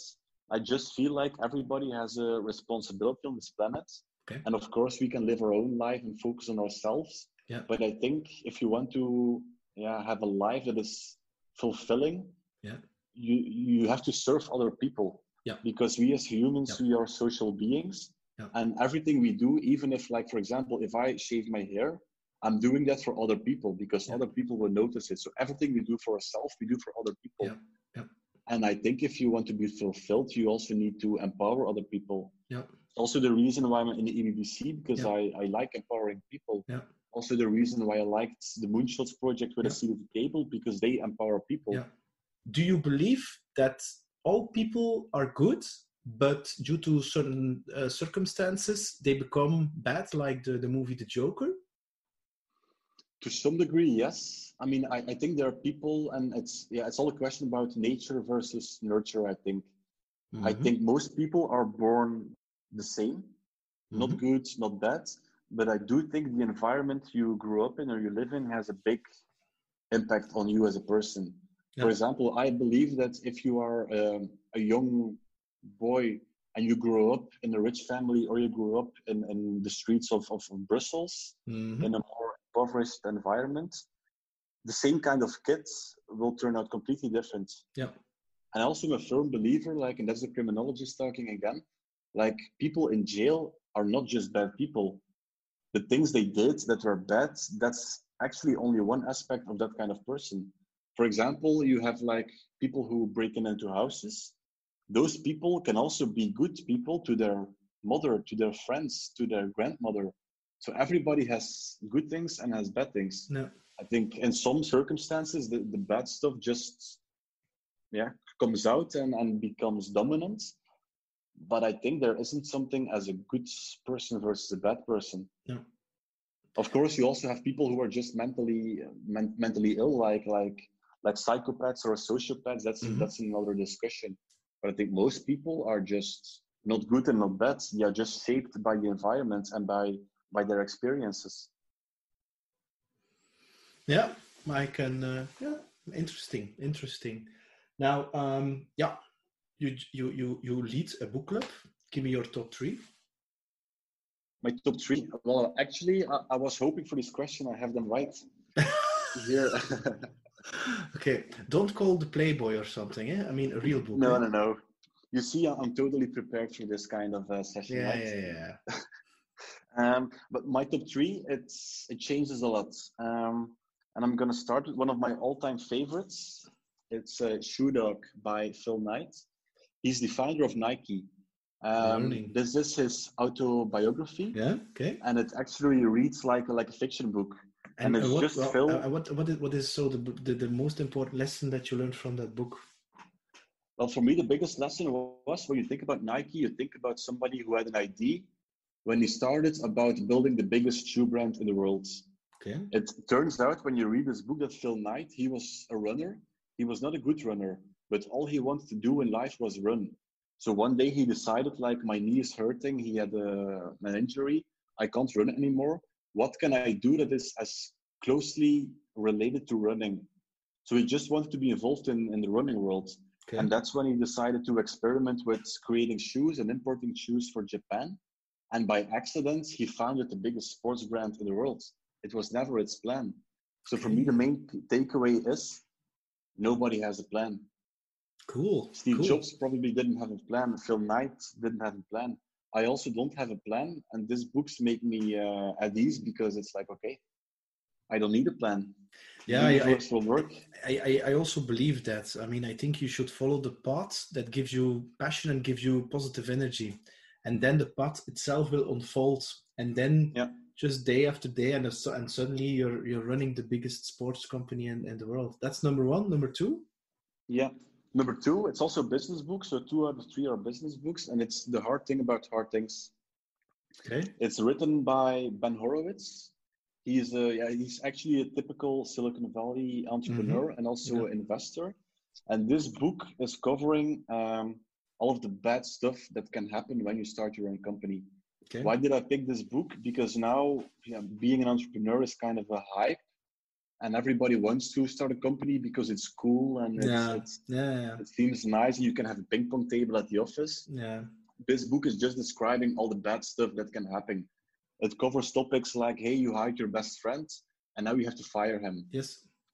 I just feel like everybody has a responsibility on this planet, Okay. and of course we can live our own life and focus on ourselves. Yeah. But I think if you want to, yeah, have a life that is fulfilling, Yeah. you you have to serve other people. Yeah. Because we as humans, Yeah. we are social beings, Yeah. and everything we do, even if, like for example, if I shave my hair, I'm doing that for other people because Yeah. other people will notice it. So everything we do for ourselves, we do for other people. And I think if you want to be fulfilled, you also need to empower other people. Yeah. Also the reason why I'm in the EBBC because Yeah. I, I like empowering people. Yeah. Also the reason why I liked the Moonshots project with Yeah. the the Cable because they empower people. Yeah. Do you believe that all people are good, but due to certain uh, circumstances, they become bad, like the, the movie The Joker? To some degree, yes. I mean, I, I think there are people, and it's yeah, it's all a question about nature versus nurture. I think. I Mhm. think most people are born the same, not Mhm. good, not bad. But I do think the environment you grew up in or you live in has a big impact on you as a person. For example, I believe that if you are um, a young boy and you grow up in a rich family or you grew up in, in the streets of, of Brussels Mhm. in a impoverished environment, the same kind of kids will turn out completely different. Yeah. And also, I also am a firm believer, like, and that's the criminologist talking again, like people in jail are not just bad people. The things they did that were bad, that's actually only one aspect of that kind of person. For example, you have like people who break in into houses. Those people can also be good people to their mother, to their friends, to their grandmother. So everybody has good things and has bad things. No. I think in some circumstances, the, the bad stuff just yeah comes out and, and becomes dominant. But I think there isn't something as a good person versus a bad person. No. Of course, you also have people who are just mentally men- mentally ill, like like like psychopaths or sociopaths. That's Mhm. that's another discussion. But I think most people are just not good and not bad. They are just shaped by the environment and by by their experiences. Yeah, I can. Uh, yeah, interesting, interesting. Now, um, yeah, you you you you lead a book club. Give me your top three. My top three. Well, actually, I, I was hoping for this question. I have them right here. okay, don't call the Playboy or something. Eh? I mean, a real book. no, eh? no, no. You see, I'm totally prepared for this kind of uh, session. Yeah, right? yeah, yeah. Um, but my top three, it's it changes a lot. Um, and I'm gonna start with one of my all-time favorites. It's uh, Shoe Dog by Phil Knight. He's the founder of Nike. Um, this is his autobiography, Yeah. Okay. and it actually reads like a, like a fiction book. And it's uh, what, just well, Phil- uh, what what is what is so the, the the most important lesson that you learned from that book? Well, for me, the biggest lesson was when you think about Nike, you think about somebody who had an idea when he started about building the biggest shoe brand in the world. Okay. It turns out when you read this book that Phil Knight, he was a runner. He was not a good runner, but all he wanted to do in life was run. So one day he decided, like, my knee is hurting. He had a, an injury. I can't run anymore. What can I do that is as closely related to running? So he just wanted to be involved in, in the running world. Okay. And that's when he decided to experiment with creating shoes and importing shoes for Japan. And by accident, he founded the biggest sports brand in the world. It was never its plan. So for me, the main takeaway is nobody has a plan. Cool. Steve cool. Jobs probably didn't have a plan. Phil Knight didn't have a plan. I also don't have a plan, and these books make me uh, at ease because it's like, okay, I don't need a plan. Yeah, I, I, will work. I, I also believe that. I mean, I think you should follow the path that gives you passion and gives you positive energy, and then the path itself will unfold, and then yeah just day after day, and and suddenly you're you're running the biggest sports company in, in the world. That's number one. Number two. Yeah. Number two, it's also business books. So two out of three are business books, and it's the hard thing about hard things. Okay. It's written by Ben Horowitz. He's a, yeah, he's actually a typical Silicon Valley entrepreneur mm-hmm. and also yeah. investor. And this book is covering um, all of the bad stuff that can happen when you start your own company. Okay. Why did I pick this book? Because now yeah, being an entrepreneur is kind of a hype, and everybody wants to start a company because it's cool and it's, yeah. It's, yeah, yeah. it seems nice. You can have a ping pong table at the office. Yeah. This book is just describing all the bad stuff that can happen. It covers topics like, hey, you hired your best friend, and now you have to fire him. Yes.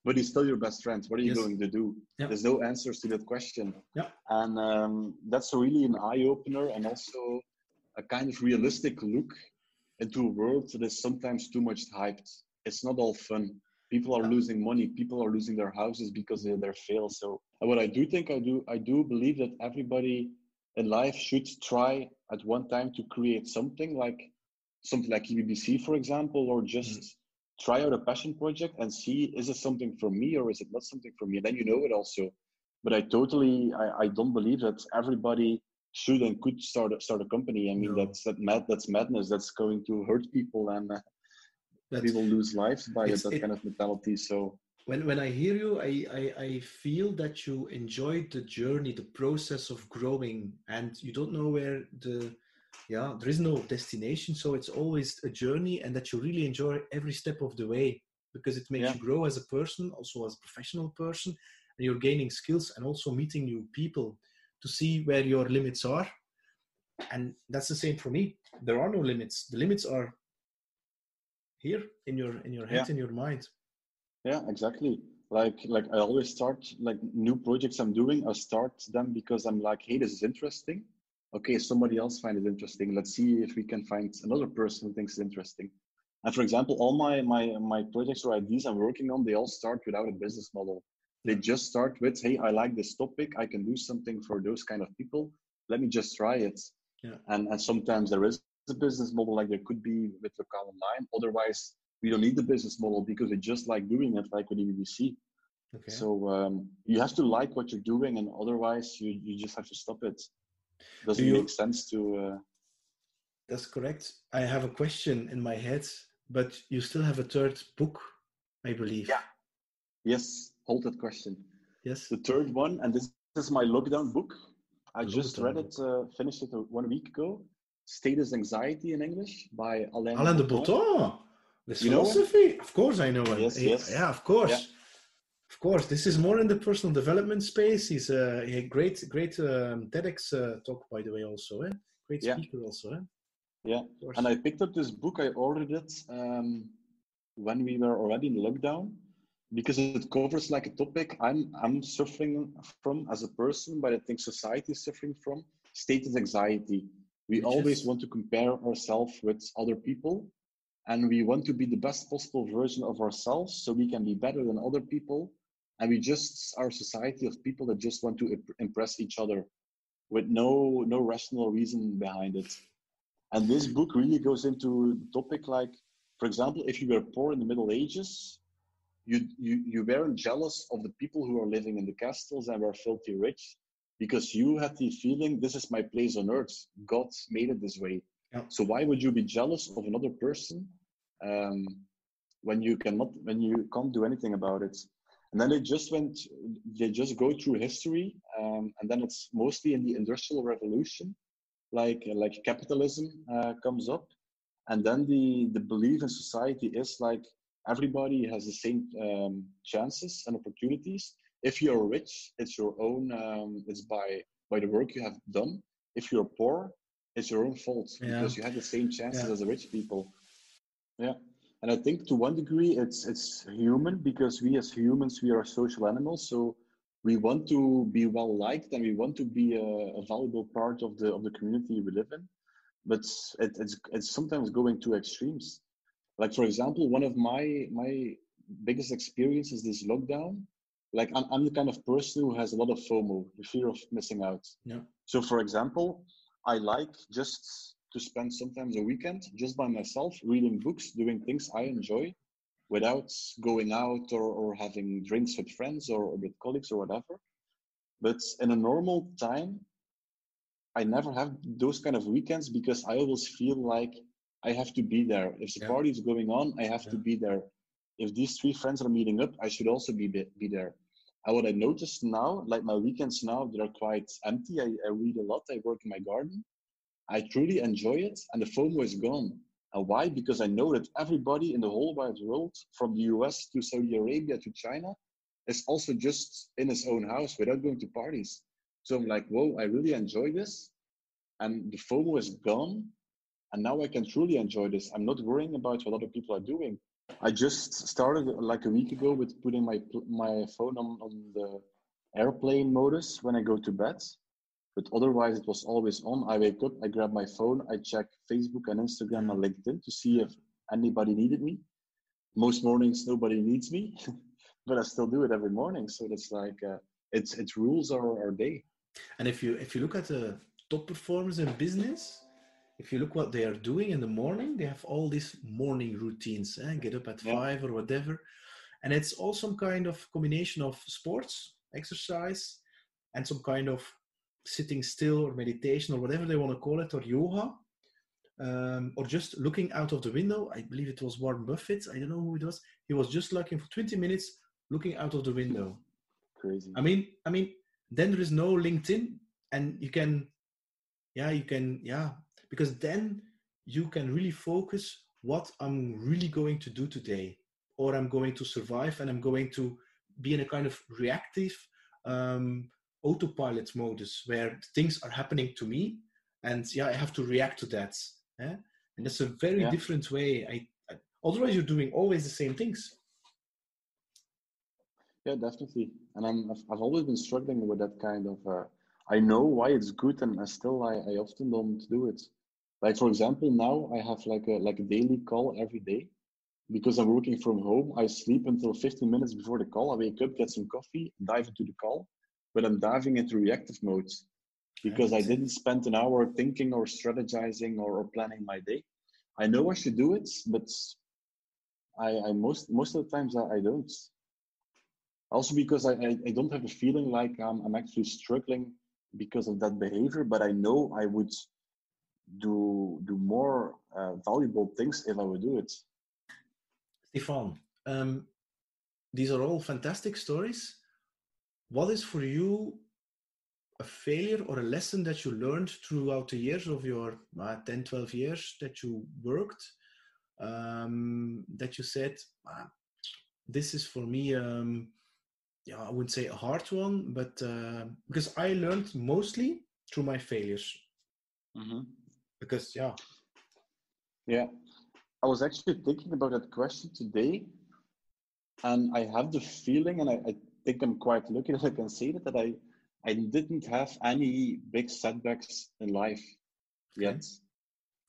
But he's still your best friend. What are you yes. going to do? Yeah. There's no answers to that question. Yeah. And um, that's really an eye opener, and also a kind of realistic look into a world that is sometimes too much hyped. It's not all fun. People are losing money. People are losing their houses because they, they're fail. So what I do think I do, I do believe that everybody in life should try at one time to create something like something like EBBC, for example, or just mm. Try out a passion project and see is it something for me or is it not something for me? And then you know it also. But I totally, I, I don't believe that everybody should and could start a, start a company. I mean, no. that's that mad that's madness. That's going to hurt people and uh, people lose lives by it, that it, kind of mentality. So when when I hear you, I, I I feel that you enjoyed the journey, the process of growing, and you don't know where the yeah there is no destination. So it's always a journey, and that you really enjoy every step of the way because it makes yeah. you grow as a person, also as a professional person, and you're gaining skills and also meeting new people to see where your limits are. And that's the same for me. There are no limits. The limits are here in your in your head, yeah. in your mind. Yeah, exactly. Like like I always start like new projects I'm doing, I start them because I'm like, hey, this is interesting. Okay, somebody else find it interesting. Let's see if we can find another person who thinks it's interesting. And for example, all my my my projects or ideas I'm working on, they all start without a business model. They just start with, hey, I like this topic. I can do something for those kind of people. Let me just try it. Yeah. And, and sometimes there is a business model like there could be with local online. Otherwise, we don't need the business model because we just like doing it like with EBBC. Okay. So um, you have to like what you're doing, and otherwise you, you just have to stop it. Doesn't Do you, make sense to. Uh, that's correct. I have a question in my head, but you still have a third book, I believe. Yeah. Yes hold that question. Yes. The third one, and this is my lockdown book. I lockdown. just read it, uh, finished it one week ago. Status Anxiety in English by Alain, Alain de Botton. This you philosophy, of course, I know him. Yes, yes. Yeah, of course. Yeah. Of course, this is more in the personal development space. He's a, a great, great um, TEDx uh, talk, by the way, also. Eh? Great speaker, yeah. also. Eh? Yeah, and I picked up this book. I ordered it um, when we were already in lockdown because it covers like a topic I'm I'm suffering from as a person, but I think society is suffering from status anxiety. We Which always is... want to compare ourselves with other people, and we want to be the best possible version of ourselves so we can be better than other people. And we just are a society of people that just want to impress each other with no no rational reason behind it. And this book really goes into topic like, for example, if you were poor in the Middle Ages, you, you, you weren't jealous of the people who are living in the castles and were filthy rich. because you had the feeling this is my place on earth. God made it this way. Yeah. So why would you be jealous of another person um, when you cannot when you can't do anything about it? And then they just went they just go through history, um, and then it's mostly in the industrial revolution, like like capitalism uh, comes up, and then the the belief in society is like everybody has the same um, chances and opportunities. If you're rich it's your own um, it's by by the work you have done. If you're poor it's your own fault Yeah. because you have the same chances Yeah. as the rich people. Yeah and i think to one degree it's it's human because we as humans we are social animals. So we want to be well liked and we want to be a, a valuable part of the of the community we live in. But it, it's it's sometimes going to extremes. Like for example one of my my biggest experiences this lockdown. Like I'm, I'm the kind of person who has a lot of fomo the fear of missing out. Yeah. so for example i like just to spend sometimes a weekend just by myself reading books doing things i enjoy without going out or, or having drinks with friends or, or with colleagues or whatever. But in a normal time i never have those kind of weekends because i always feel like i have to be there. If the Yeah. party is going on i have to be there. If these three friends are meeting up i should also be be there. And what i noticed now like my weekends now they're quite empty I, I read a lot. I work in my garden i truly enjoy it and the fomo is gone. And why? Because i know that everybody in the whole wide world from the us to saudi arabia to china is also just in his own house without going to parties. So i'm like whoa i really enjoy this. And the fomo is gone and now i can truly enjoy this. I'm not worrying about what other people are doing. I just started like a week ago with putting my my phone on, on the airplane modus when I go to bed. But otherwise, it was always on. I wake up, I grab my phone, I check Facebook and Instagram and LinkedIn to see if anybody needed me. Most mornings, nobody needs me, but I still do it every morning. So that's like uh, it's it rules our, our day. And if you if you look at the top performers in business, if you look what they are doing in the morning, they have all these morning routines. Eh? Get up at Yeah. five or whatever, and it's all some kind of combination of sports, exercise, and some kind of sitting still or meditation or whatever they want to call it, or yoga, um, or just looking out of the window. I believe it was Warren Buffett. I don't know who it was. He was just looking for 20 minutes, looking out of the window. Crazy. I mean, I mean, then there is no LinkedIn, and you can, yeah, you can, yeah, because then you can really focus what I'm really going to do today, or I'm going to survive, and I'm going to be in a kind of reactive um, autopilot modus where things are happening to me, and yeah, I have to react to that. eh? And that's a very Yeah. different way. I, I otherwise you're doing always the same things. Yeah, definitely. And I'm I've, I've always been struggling with that kind of. Uh, I know why it's good, and I still I, I often don't do it. Like for example, now I have like a like a daily call every day, because I'm working from home. I sleep until 15 minutes before the call. I wake up, get some coffee, dive into the call, but I'm diving into reactive mode because I didn't spend an hour thinking or strategizing or, or planning my day. I know I should do it, but I, I most most of the times I, I don't also because I, I, I don't have a feeling like I'm, I'm actually struggling because of that behavior but i know i would do do more uh, valuable things if i would do it Stefan, um, these are all fantastic stories. What is for you a failure or a lesson that you learned throughout the years of your uh, 10, 12 years that you worked? Um, that you said, "Ah, this is for me, um, yeah, I wouldn't say a hard one, but uh, because I learned mostly through my failures. Because, yeah, yeah i was actually thinking about that question today and i have the feeling and i, I think i'm quite lucky that i can say that that i i didn't have any big setbacks in life yet.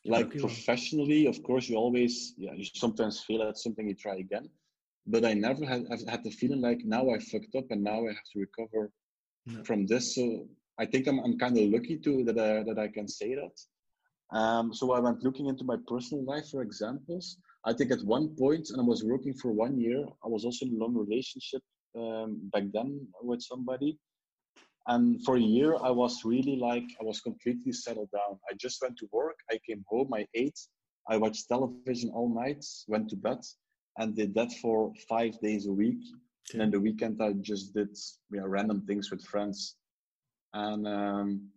Like lucky one. professionally of course you always yeah you sometimes fail at something you try again but i never had had the feeling like now i fucked up and now i have to recover No. from this. So i think i'm, I'm kind of lucky too that I, that i can say that. Um, so i went looking into my personal life for examples. I think at one point and i was working for one year i was also in a long relationship um, back then with somebody And for a year, I was really like, I was completely settled down. I just went to work. I came home, I ate, I watched television all night, went to bed, and did that for five days a week. Okay. And then the weekend, I just did yeah, random things with friends. And um,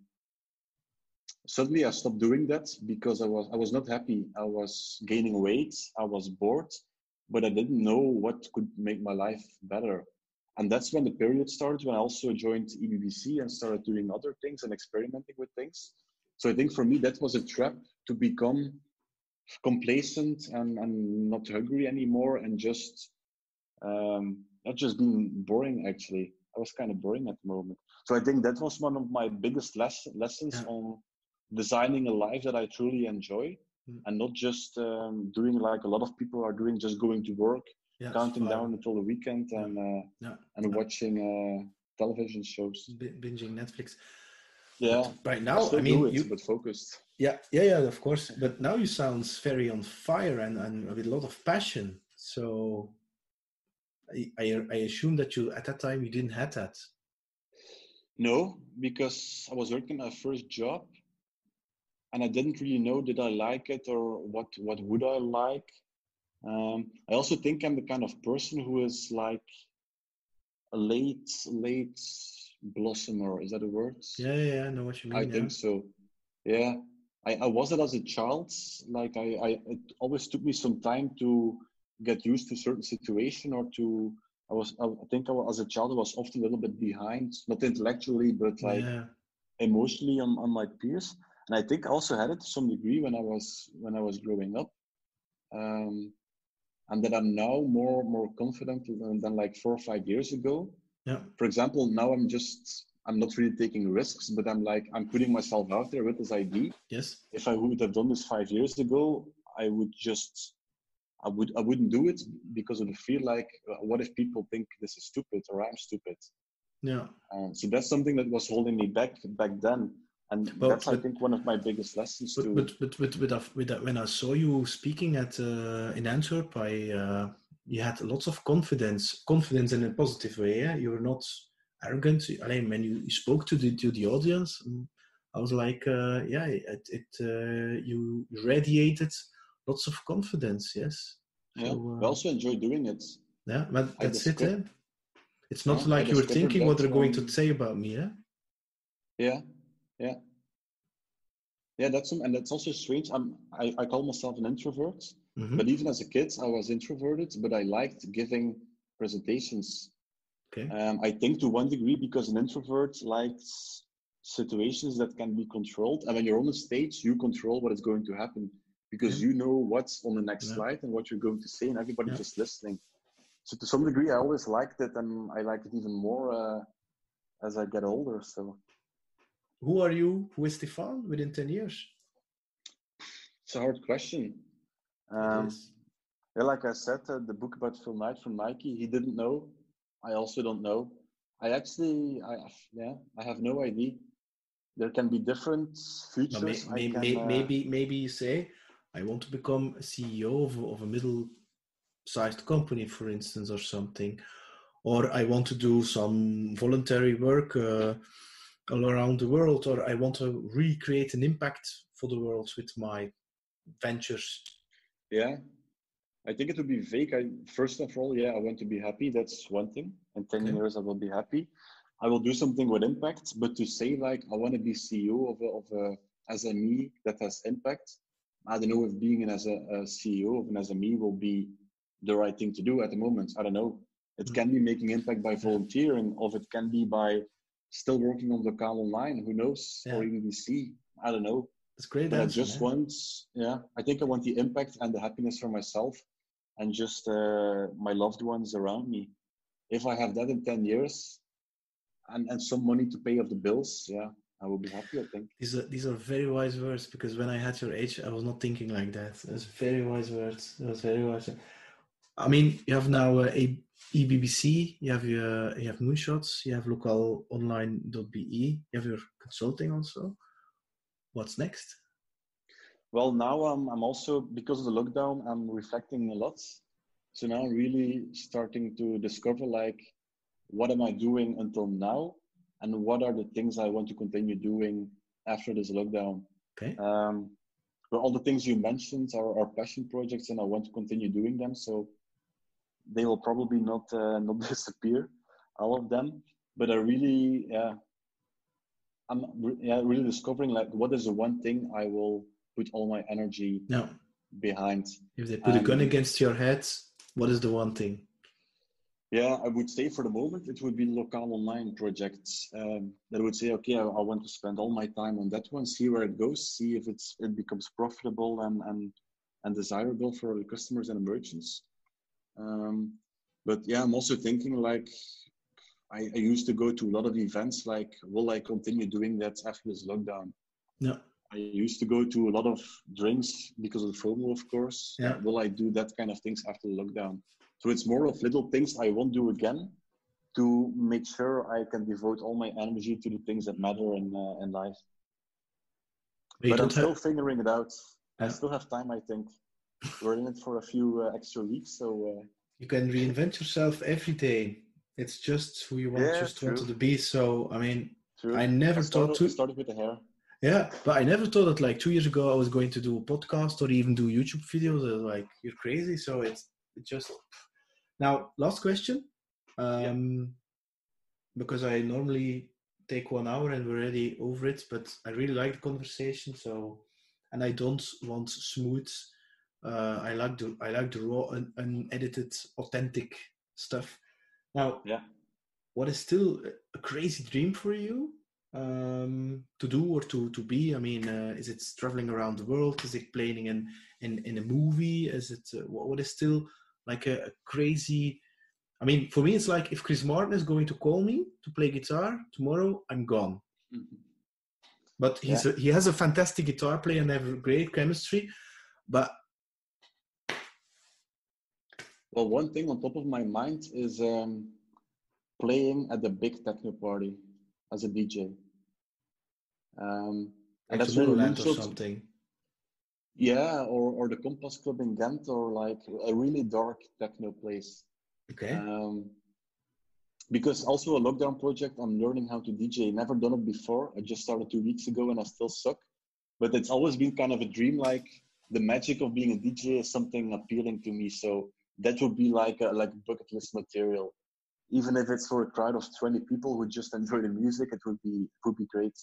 suddenly I stopped doing that because I was I was not happy. I was gaining weight. I was bored, but I didn't know what could make my life better. And that's when the period started. When I also joined EBBC and started doing other things and experimenting with things. So I think for me that was a trap to become complacent and, and not hungry anymore and just um, not just being boring actually. I was kind of boring at the moment. So I think that was one of my biggest les- lessons yeah. on designing a life that I truly enjoy mm. and not just um, doing like a lot of people are doing, just going to work, yeah, counting down until the weekend and uh, yeah. and watching uh, television shows, B- binging Netflix. Yeah, but right now I, I mean, it, you, but focused. Yeah, yeah, yeah, of course. But now you sound very on fire and, and with a lot of passion. So I, I, I assume that you at that time you didn't have that. No, because I was working my first job and I didn't really know did I like it or what what would I like. Um, I also think I'm the kind of person who is like a late late blossomer. Is that a word? Yeah, yeah, I know what you mean. I yeah. think so. Yeah, I, I was it as a child. Like I, I, it always took me some time to get used to certain situation or to. I was, I think, I was, as a child, I was often a little bit behind, not intellectually, but like yeah. emotionally on, on my peers and I think I also had it to some degree when I was when I was growing up, um, and that I'm now more more confident than, than like four or five years ago. Yeah. For example, now I'm just I'm not really taking risks, but I'm like I'm putting myself out there with this idea. Yes. If I would have done this five years ago, I would just I would I wouldn't do it because of the fear like uh, what if people think this is stupid or I'm stupid. Yeah. Um, so that's something that was holding me back back then and well, that's but, I think one of my biggest lessons but, too. But but with with, with, when I saw you speaking at uh, in Antwerp, I uh, you had lots of confidence, confidence in a positive way. Yeah? You were not arrogant. I mean, when you, spoke to the to the audience, mm, I was like, uh, yeah, it, it uh, you radiated lots of confidence. Yes. Yeah, so, I uh, also enjoy doing it. Yeah, but that's it. Eh? It's not yeah, like you were thinking what they're going to say about me. Yeah. Yeah, yeah. Yeah, that's some, and that's also strange. I'm I, I call myself an introvert, mm-hmm. but even as a kid, I was introverted, but I liked giving presentations. Okay. Um, I think to one degree because an introvert likes situations that can be controlled, and when you're on the stage, you control what is going to happen because yeah. you know what's on the next yeah. slide and what you're going to say, and everybody's yeah. just listening. So to some degree, I always liked it, and I like it even more uh, as I get older. So who are you Who is Stefan within 10 years? It's a hard question. Um, yeah, like I said, uh, the book about Phil Knight from Nike, he didn't know. I also don't know. I actually, I yeah, I have no idea. There can be different futures. May, can, may, uh, maybe, maybe you say, I want to become a CEO of, of a middle-sized company, for instance, or something, or I want to do some voluntary work. Uh, all around the world, or I want to recreate an impact for the world with my ventures? Yeah, I think it would be vague. I first of all, yeah, I want to be happy. That's one thing. In ten okay. years, I will be happy. I will do something with impact. But to say like I want to be CEO of a, of a SME that has impact, I don't know if being an as a, a CEO of an SME will be the right thing to do at the moment. I don't know. It mm. can be making impact by volunteering, or it can be by still working on local online. Who knows? Yeah. Or EBBC. I don't know. It's great. But answer, I just man. want, yeah, I think I want the impact and the happiness for myself and just uh, my loved ones around me. If I have that in 10 years and, and some money to pay off the bills, yeah, I will be happy, I think. These are, these are very wise words because when I had your age, I was not thinking like that. That's very wise words. That was very wise. I mean, you have now uh, a EBBC, you have your you have moonshots, you have localonline.be, you have your consulting also. What's next? Well, now I'm I'm also because of the lockdown, I'm reflecting a lot. So now I'm really starting to discover like what am I doing until now, and what are the things I want to continue doing after this lockdown. Okay. Um, but all the things you mentioned are, are passion projects, and I want to continue doing them. So they will probably not uh, not disappear, all of them. But I really, yeah, I'm yeah, really discovering like what is the one thing I will put all my energy no. behind. If they put a gun against your head, what is the one thing? Yeah, I would say for the moment it would be local online projects um, that would say, okay, I, I, want to spend all my time on that one, see where it goes, see if it's it becomes profitable and and and desirable for the customers and merchants. Um, but yeah, I'm also thinking like I, I, used to go to a lot of events. Like, will I continue doing that after this lockdown? Yeah. I used to go to a lot of drinks because of the FOMO, of course. Yeah. Will I do that kind of things after the lockdown? So it's more of little things I won't do again to make sure I can devote all my energy to the things that matter in uh, in life. But, but I'm still have... figuring it out. Yeah. I still have time, I think. We're in it for a few uh, extra weeks, so. Uh, you can reinvent yourself every day. It's just who you want, yeah, just true. wanted to be. So I mean, true. I never I started, thought to. started with the hair. Yeah, but I never thought that like two years ago I was going to do a podcast or even do YouTube videos. like you're crazy. So it's it just now last question, um, yeah. because I normally take one hour and we're already over it, but I really like the conversation. So, and I don't want smooth. Uh, I like the I like the raw, un, unedited, authentic stuff. Now, yeah, what is still a crazy dream for you um, to do or to to be? I mean, uh, is it traveling around the world? Is it playing in in, in a movie? Is it uh, what is still like a, a, crazy? I mean, for me, it's like if Chris Martin is going to call me to play guitar tomorrow, I'm gone. Mm-hmm. But he's yeah. a, he has a fantastic guitar player and have great chemistry. But well, one thing on top of my mind is um, playing at the big techno party as a DJ. Um, and that's really or something. Yeah, or, or the Kompass Klub in Ghent, or like a really dark techno place. Okay. Um, because also a lockdown project, I'm learning how to DJ. Never done it before. I just started two weeks ago, and I still suck. But it's always been kind of a dream. Like the magic of being a DJ is something appealing to me. So that would be like a, like bucket list material even if it's for a crowd of 20 people who just enjoy the music, it would be it would be great.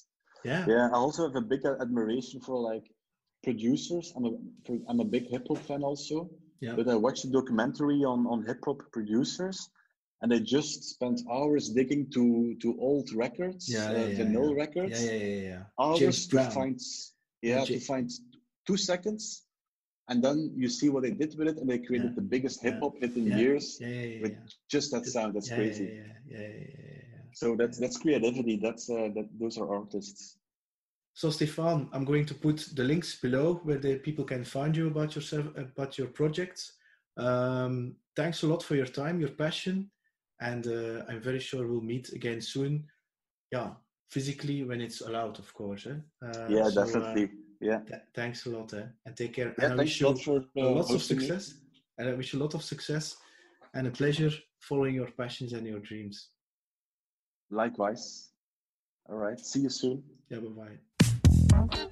Yeah. Yeah. I also have a big admiration for like producers. I'm a I'm a big hip hop fan also. Yeah. But I watched a documentary on on hip hop producers, and they just spent hours digging to to old records, yeah, uh, yeah, vinyl yeah. records. Yeah, yeah, yeah, yeah. Hours James to Brown. find yeah, to find two seconds and then you see what they did with it, and they created the biggest hip hop hit in years Yeah, yeah, yeah. with just that sound. That's crazy. Yeah, yeah. So that's that's creativity. That's uh, that those are artists. So Stefan, I'm going to put the links below where the people can find you about yourself, about your projects. Um, thanks a lot for your time, your passion, and uh, I'm very sure we'll meet again soon. Yeah, physically when it's allowed, of course. Eh? Uh, yeah, so, uh, definitely. Yeah. th- thanks a lot, eh? and take care. Yeah, and I wish you for uh, lots of hosting me. success. And I wish you a lot of success and a pleasure following your passions and your dreams. Likewise. All right. See you soon. Yeah, bye bye.